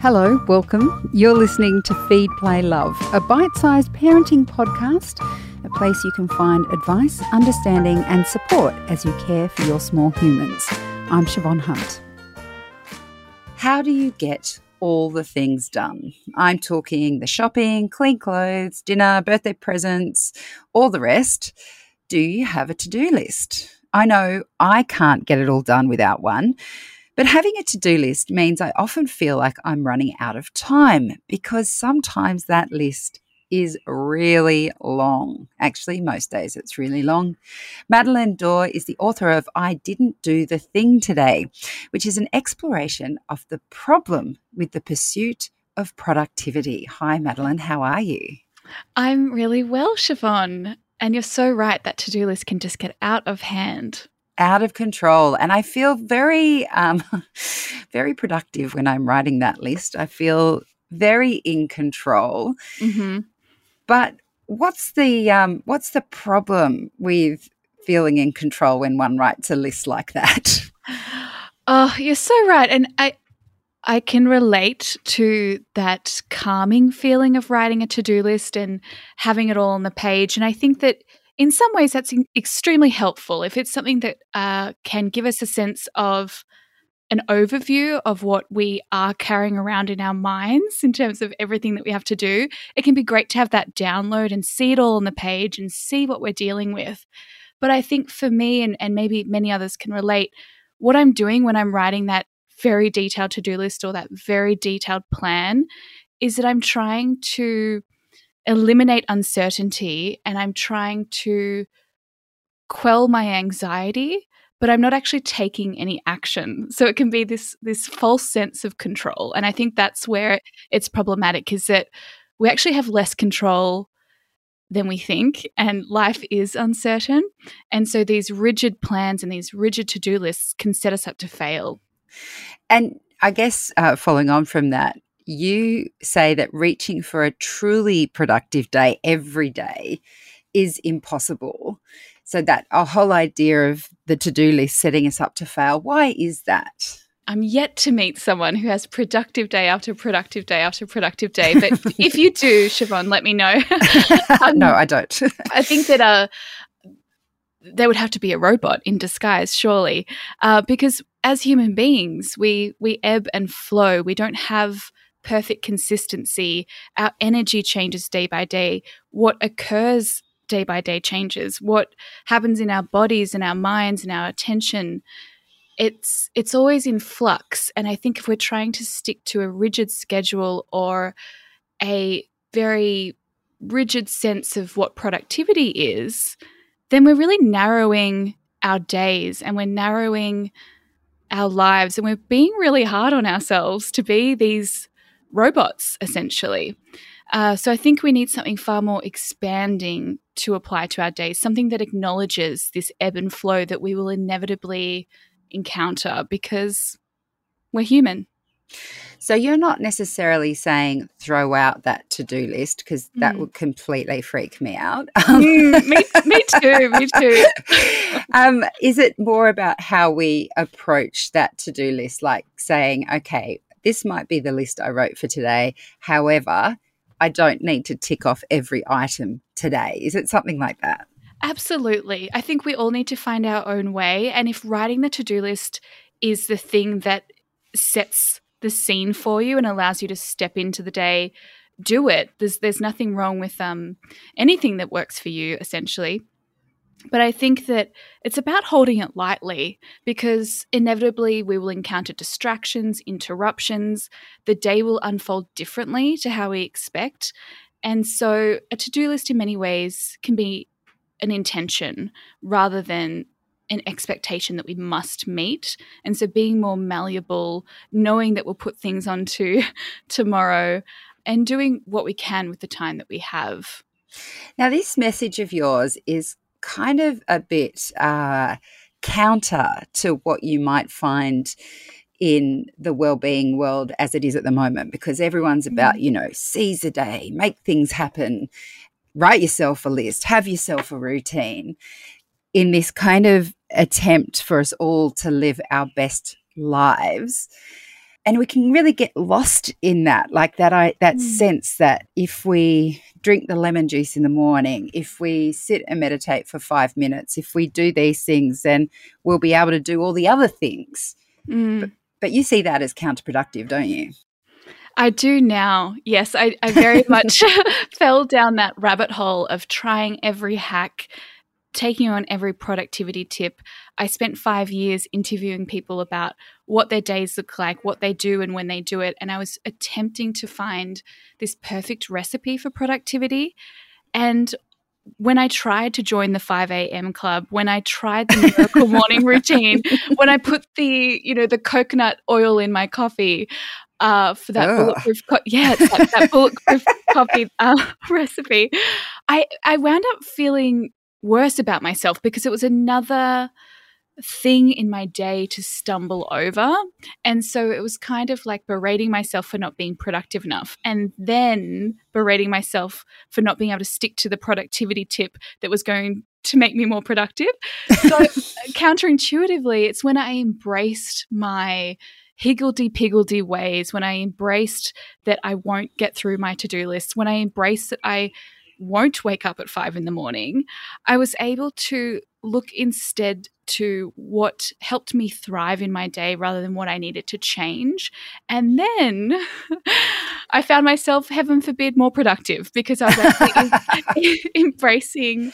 Hello, welcome. You're listening to Feed, Play, Love, a bite sized parenting podcast, a place you can find advice, understanding, and support as you care for your small humans. I'm Siobhan Hunt. How do you get all the things done? I'm talking the shopping, clean clothes, dinner, birthday presents, all the rest. Do you have a to do list? I know I can't get it all done without one. But having a to do list means I often feel like I'm running out of time because sometimes that list is really long. Actually, most days it's really long. Madeleine Dore is the author of I Didn't Do the Thing Today, which is an exploration of the problem with the pursuit of productivity. Hi, Madeleine, how are you? I'm really well, Siobhan. And you're so right that to do list can just get out of hand out of control. And I feel very, um, very productive when I'm writing that list. I feel very in control. Mm-hmm. But what's the um, what's the problem with feeling in control when one writes a list like that? Oh, you're so right, and I I can relate to that calming feeling of writing a to do list and having it all on the page. And I think that in some ways, that's extremely helpful. If it's something that uh, can give us a sense of an overview of what we are carrying around in our minds in terms of everything that we have to do, it can be great to have that download and see it all on the page and see what we're dealing with. But I think for me, and, and maybe many others can relate, what I'm doing when I'm writing that very detailed to do list or that very detailed plan is that I'm trying to eliminate uncertainty and I'm trying to quell my anxiety but I'm not actually taking any action. So it can be this this false sense of control. And I think that's where it's problematic is that we actually have less control than we think and life is uncertain. And so these rigid plans and these rigid to-do lists can set us up to fail. And I guess uh, following on from that, you say that reaching for a truly productive day every day is impossible. So that our whole idea of the to-do list setting us up to fail, why is that? I'm yet to meet someone who has productive day after productive day after productive day. But if you do, Siobhan, let me know. um, no, I don't. I think that uh, there would have to be a robot in disguise, surely, uh, because as human beings, we we ebb and flow. We don't have perfect consistency. Our energy changes day by day. What occurs day by day changes. What happens in our bodies and our minds and our attention it's it's always in flux and i think if we're trying to stick to a rigid schedule or a very rigid sense of what productivity is then we're really narrowing our days and we're narrowing our lives and we're being really hard on ourselves to be these robots, essentially. Uh, so I think we need something far more expanding to apply to our days, something that acknowledges this ebb and flow that we will inevitably encounter because we're human. So you're not necessarily saying throw out that to-do list because that mm. would completely freak me out. mm, me, me too. Me too. um, is it more about how we approach that to-do list, like saying, okay, this might be the list I wrote for today. However, I don't need to tick off every item today. Is it something like that? Absolutely. I think we all need to find our own way. And if writing the to do list is the thing that sets the scene for you and allows you to step into the day, do it. There's there's nothing wrong with um anything that works for you essentially. But I think that it's about holding it lightly because inevitably we will encounter distractions, interruptions. The day will unfold differently to how we expect. And so a to do list in many ways can be an intention rather than an expectation that we must meet. And so being more malleable, knowing that we'll put things onto tomorrow, and doing what we can with the time that we have. Now, this message of yours is kind of a bit uh, counter to what you might find in the well-being world as it is at the moment because everyone's about mm. you know seize a day make things happen write yourself a list have yourself a routine in this kind of attempt for us all to live our best lives and we can really get lost in that like that i that mm. sense that if we drink the lemon juice in the morning if we sit and meditate for 5 minutes if we do these things then we'll be able to do all the other things mm. but, but you see that as counterproductive don't you I do now. Yes, I, I very much fell down that rabbit hole of trying every hack taking on every productivity tip. I spent five years interviewing people about what their days look like, what they do, and when they do it. And I was attempting to find this perfect recipe for productivity. And when I tried to join the 5 a.m. club, when I tried the miracle morning routine, when I put the, you know, the coconut oil in my coffee, uh, for that Ugh. bulletproof, co- yeah, that, that bulletproof coffee uh, recipe, I I wound up feeling worse about myself because it was another thing in my day to stumble over. And so it was kind of like berating myself for not being productive enough and then berating myself for not being able to stick to the productivity tip that was going to make me more productive. So counterintuitively, it's when I embraced my higgledy piggledy ways, when I embraced that I won't get through my to do list, when I embraced that I won't wake up at five in the morning, I was able to look instead to what helped me thrive in my day rather than what I needed to change. And then I found myself, heaven forbid, more productive because I was actually embracing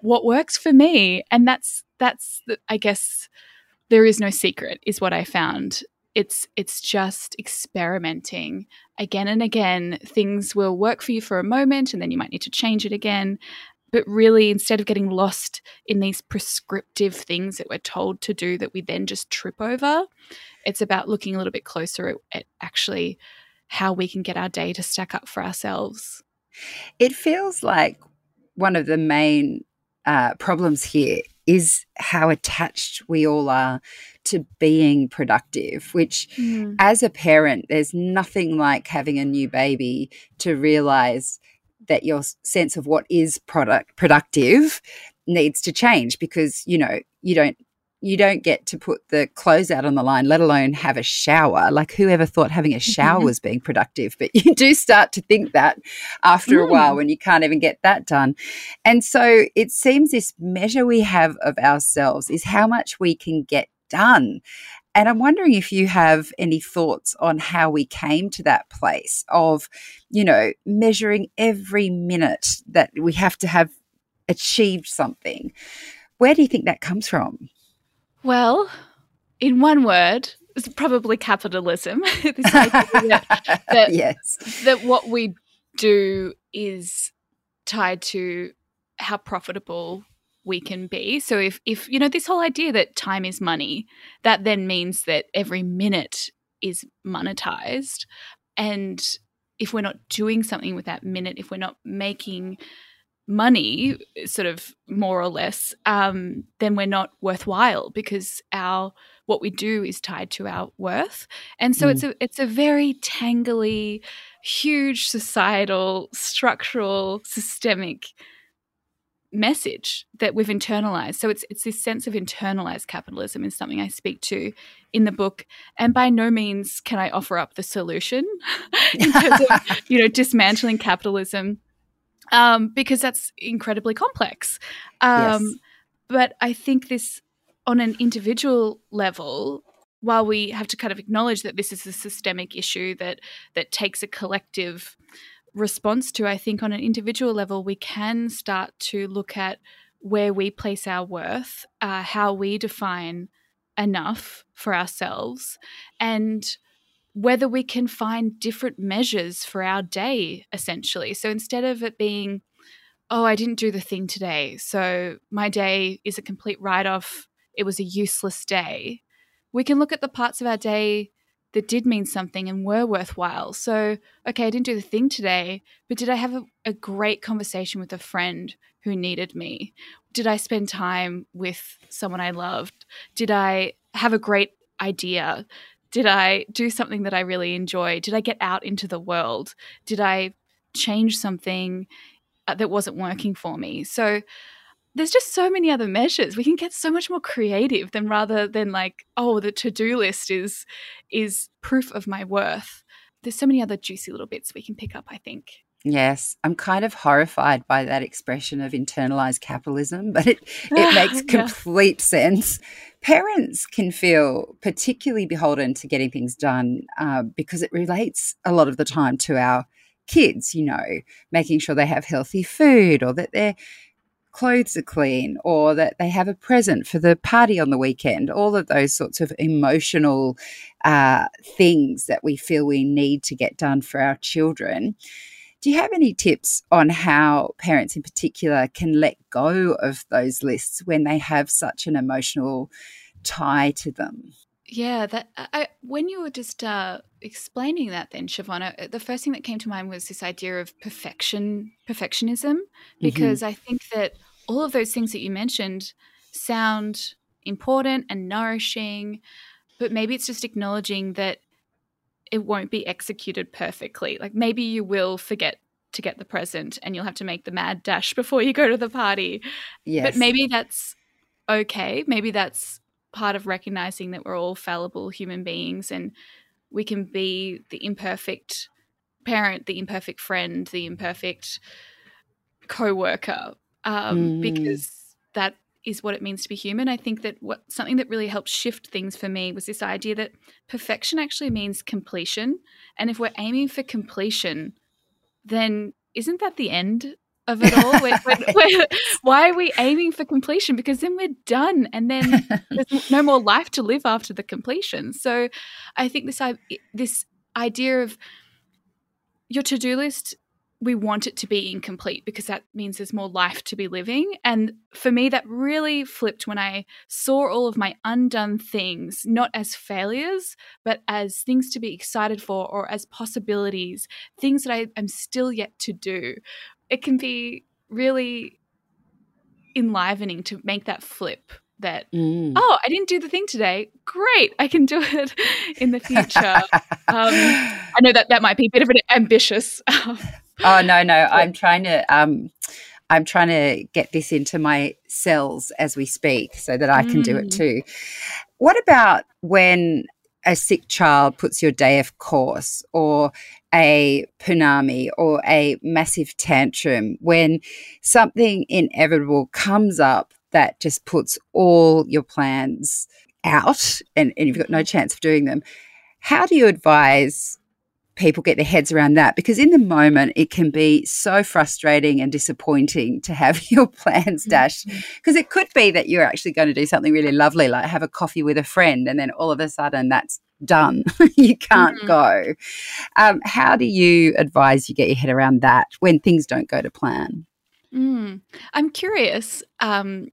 what works for me. And that's, that's, the, I guess, there is no secret, is what I found it's it's just experimenting again and again. Things will work for you for a moment and then you might need to change it again. But really instead of getting lost in these prescriptive things that we're told to do that we then just trip over it's about looking a little bit closer at, at actually how we can get our day to stack up for ourselves. It feels like one of the main uh, problems here is how attached we all are to being productive, which mm. as a parent, there's nothing like having a new baby to realize that your sense of what is product productive needs to change because you know you don't you don't get to put the clothes out on the line, let alone have a shower. Like, whoever thought having a shower was being productive? But you do start to think that after mm. a while mm. when you can't even get that done. And so it seems this measure we have of ourselves is how much we can get done. And I'm wondering if you have any thoughts on how we came to that place of, you know, measuring every minute that we have to have achieved something. Where do you think that comes from? Well, in one word, it's probably capitalism. this idea that, that, yes. that what we do is tied to how profitable we can be. So if if you know this whole idea that time is money, that then means that every minute is monetized and if we're not doing something with that minute, if we're not making money, sort of more or less, um, then we're not worthwhile because our what we do is tied to our worth, and so mm. it's a it's a very tangly, huge societal, structural, systemic message that we've internalized. So it's it's this sense of internalized capitalism is something I speak to in the book. And by no means can I offer up the solution in terms of you know dismantling capitalism um, because that's incredibly complex. Um, yes. But I think this on an individual level. While we have to kind of acknowledge that this is a systemic issue that that takes a collective response to, I think on an individual level, we can start to look at where we place our worth, uh, how we define enough for ourselves, and whether we can find different measures for our day, essentially. So instead of it being, oh, I didn't do the thing today, so my day is a complete write off, it was a useless day, we can look at the parts of our day that did mean something and were worthwhile. So, okay, I didn't do the thing today, but did I have a, a, great conversation with a friend who needed me? Did I spend time with someone I loved? Did I have a great idea? Did I do something that I really enjoy? Did I get out into the world? Did I change something uh, that wasn't working for me? So, there's just so many other measures. We can get so much more creative than rather than like, oh, the to-do list is is proof of my worth. There's so many other juicy little bits we can pick up, I think. Yes, I'm kind of horrified by that expression of internalized capitalism, but it, it makes complete yeah. sense. Parents can feel particularly beholden to getting things done uh, because it relates a lot of the time to our kids, you know, making sure they have healthy food or that their clothes are clean or that they have a present for the party on the weekend, all of those sorts of emotional uh, things that we feel we need to get done for our children. Do you have any tips on how parents in particular can let go of those lists when they have such an emotional tie to them? Yeah, that I, when you were just uh, explaining that, then Siobhan, uh, the first thing that came to mind was this idea of perfection, perfectionism, because mm-hmm. I think that all of those things that you mentioned sound important and nourishing, but maybe it's just acknowledging that it won't be executed perfectly. Like maybe you will forget to get the present and you'll have to make the mad dash before you go to the party. Yes. But maybe that's okay. Maybe that's part of recognizing that we're all fallible human beings and we can be the imperfect parent, the imperfect friend, the imperfect co-worker um, mm. because that is what it means to be human. I think that what something that really helped shift things for me was this idea that perfection actually means completion. And if we're aiming for completion, then isn't that the end of it all? we're, we're, we're, why are we aiming for completion? Because then we're done, and then there's no more life to live after the completion. So, I think this this idea of your to do list we want it to be incomplete because that means there's more life to be living. And for me, that really flipped when I saw all of my undone things, not as failures, but as things to be excited for or as possibilities, things that I am still yet to do. It can be really enlivening to make that flip that mm. oh i didn't do the thing today great i can do it in the future um, i know that that might be a bit of an ambitious oh no, no. I'm trying to um I'm trying to get this into my cells as we speak so that I can mm. do it mm. too. What about when a sick child puts your day of course or a punami or a massive tantrum when something inevitable comes up that just puts all your plans out and, and you've got no mm-hmm. chance of doing them. How do you advise people get their heads around that because in the moment it can be so frustrating and disappointing to have your plans dashed because mm-hmm. it could be that you're actually going to do something really lovely like have a coffee with a friend and then all of a sudden that's done you can't mm-hmm. go um, how do you advise you get your head around that when things don't go to plan mm. i'm curious um,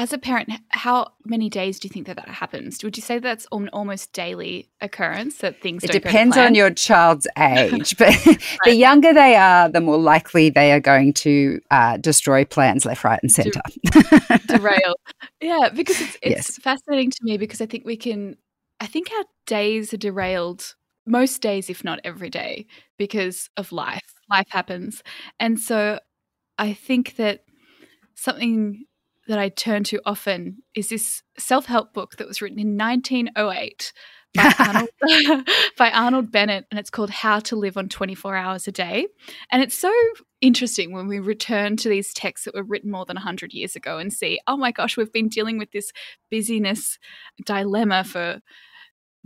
as a parent, how many days do you think that that happens? Would you say that's an almost daily occurrence that things? It depends on your child's age, but right. the younger they are, the more likely they are going to uh, destroy plans left, right, and centre. derail, yeah, because it's, it's yes. fascinating to me because I think we can. I think our days are derailed most days, if not every day, because of life. Life happens, and so I think that something that I turn to often is this self help book that was written in 1908 by Arnold, by Arnold Bennett, and it's called How to Live on 24 Hours a Day. And it's so interesting when we return to these texts that were written more than 100 years ago and see, oh my gosh, we've been dealing with this busyness dilemma for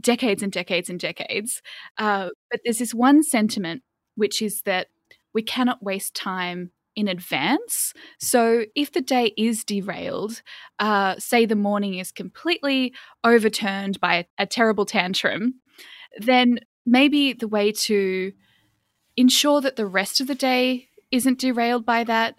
decades and decades and decades. Uh, but there's this one sentiment, which is that we cannot waste time in advance. So if the day is derailed, uh, say the morning is completely overturned by a, a terrible tantrum, then maybe the way to ensure that the rest of the day isn't derailed by that,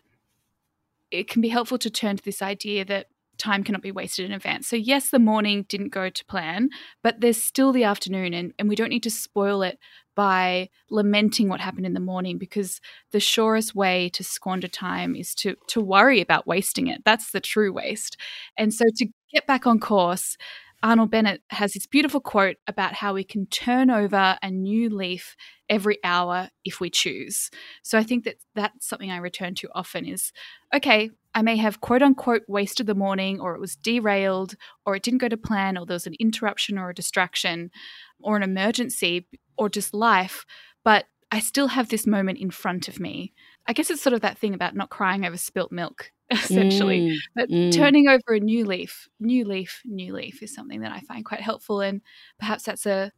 it can be helpful to turn to this idea that time cannot be wasted in advance. So, yes, the morning didn't go to plan, but there's still the afternoon, and, and we don't need to spoil it by lamenting what happened in the morning because the surest way to squander time is to to worry about wasting it. That's the true waste. And so to get back on course, Arnold Bennett has this beautiful quote about how we can turn over a new leaf every hour if we choose. So I think that that's something I return to often is okay, I may have quote unquote wasted the morning or it was derailed or it didn't go to plan or there was an interruption or a distraction or an emergency or just life, but I still have this moment in front of me. I guess it's sort of that thing about not crying over spilt milk essentially. Mm, but mm. turning over a new leaf, new leaf, new leaf is something that I find quite helpful, and perhaps that's a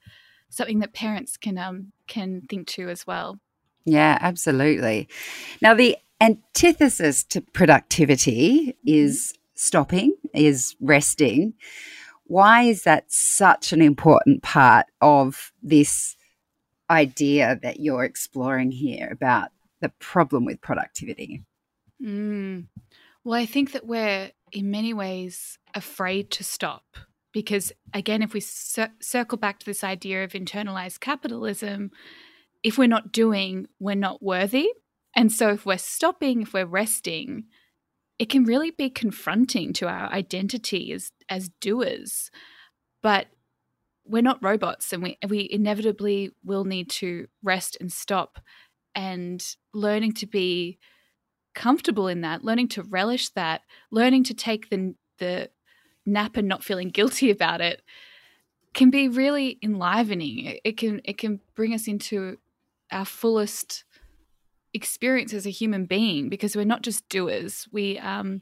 something that parents can um can think to as well. Yeah, absolutely. Now the antithesis to productivity is stopping, is resting. Why is that such an important part of this idea that you're exploring here about the problem with productivity? Mm. Well, I think that we're in many ways afraid to stop because, again, if we cir- circle back to this idea of internalized capitalism, if we're not doing, we're not worthy. And so, if we're stopping, if we're resting, it can really be confronting to our identity as, as doers. But we're not robots and we, we inevitably will need to rest and stop and learning to be comfortable in that, learning to relish that, learning to take the the nap and not feeling guilty about it can be really enlivening. It can it can bring us into our fullest experience as a human being because we're not just doers. We um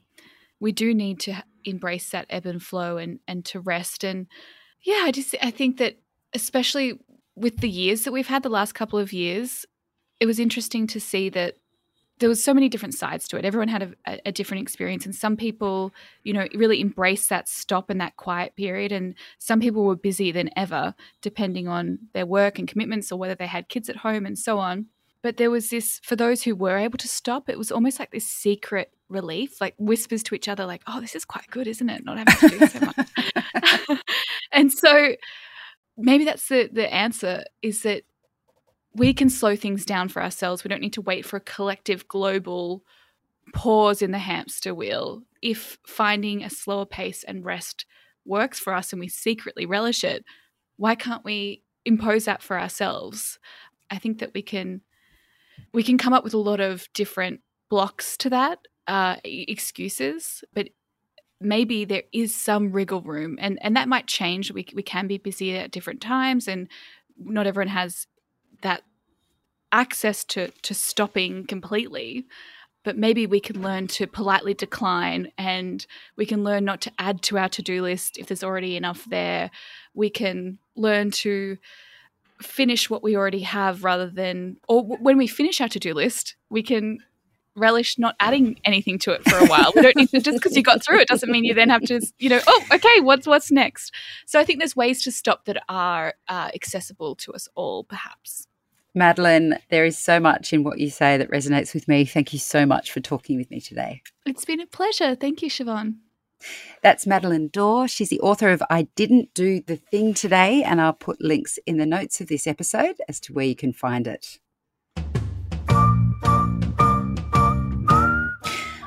we do need to embrace that ebb and flow and and to rest and yeah, I just I think that especially with the years that we've had the last couple of years, it was interesting to see that there was so many different sides to it. Everyone had a, a, different experience, and some people, you know, really embraced that stop and that quiet period. And some people were busier than ever, depending on their work and commitments, or whether they had kids at home and so on. But there was this for those who were able to stop. It was almost like this secret relief, like whispers to each other, like, "Oh, this is quite good, isn't it? Not having to do so much." and so, maybe that's the the answer: is that we can slow things down for ourselves. We don't need to wait for a collective global pause in the hamster wheel. If finding a slower pace and rest works for us and we secretly relish it, why can't we impose that for ourselves? I think that we can we can come up with a lot of different blocks to that uh, excuses, but maybe there is some wriggle room, and and that might change. We we can be busy at different times, and not everyone has that access to to stopping completely but maybe we can learn to politely decline and we can learn not to add to our to-do list if there's already enough there. We can learn to finish what we already have rather than or when we finish our to-do list we can relish not adding anything to it for a while. We don't need to just because you got through it doesn't mean you then have to, you know, oh, okay, what's what's next? So I think there's ways to stop that are uh, accessible to us all, perhaps. Madeleine, there is so much in what you say that resonates with me. Thank you so much for talking with me today. It's been a pleasure. Thank you, Siobhan. That's Madeleine Dore. She's the author of I Didn't Do the Thing Today, and I'll put links in the notes of this episode as to where you can find it.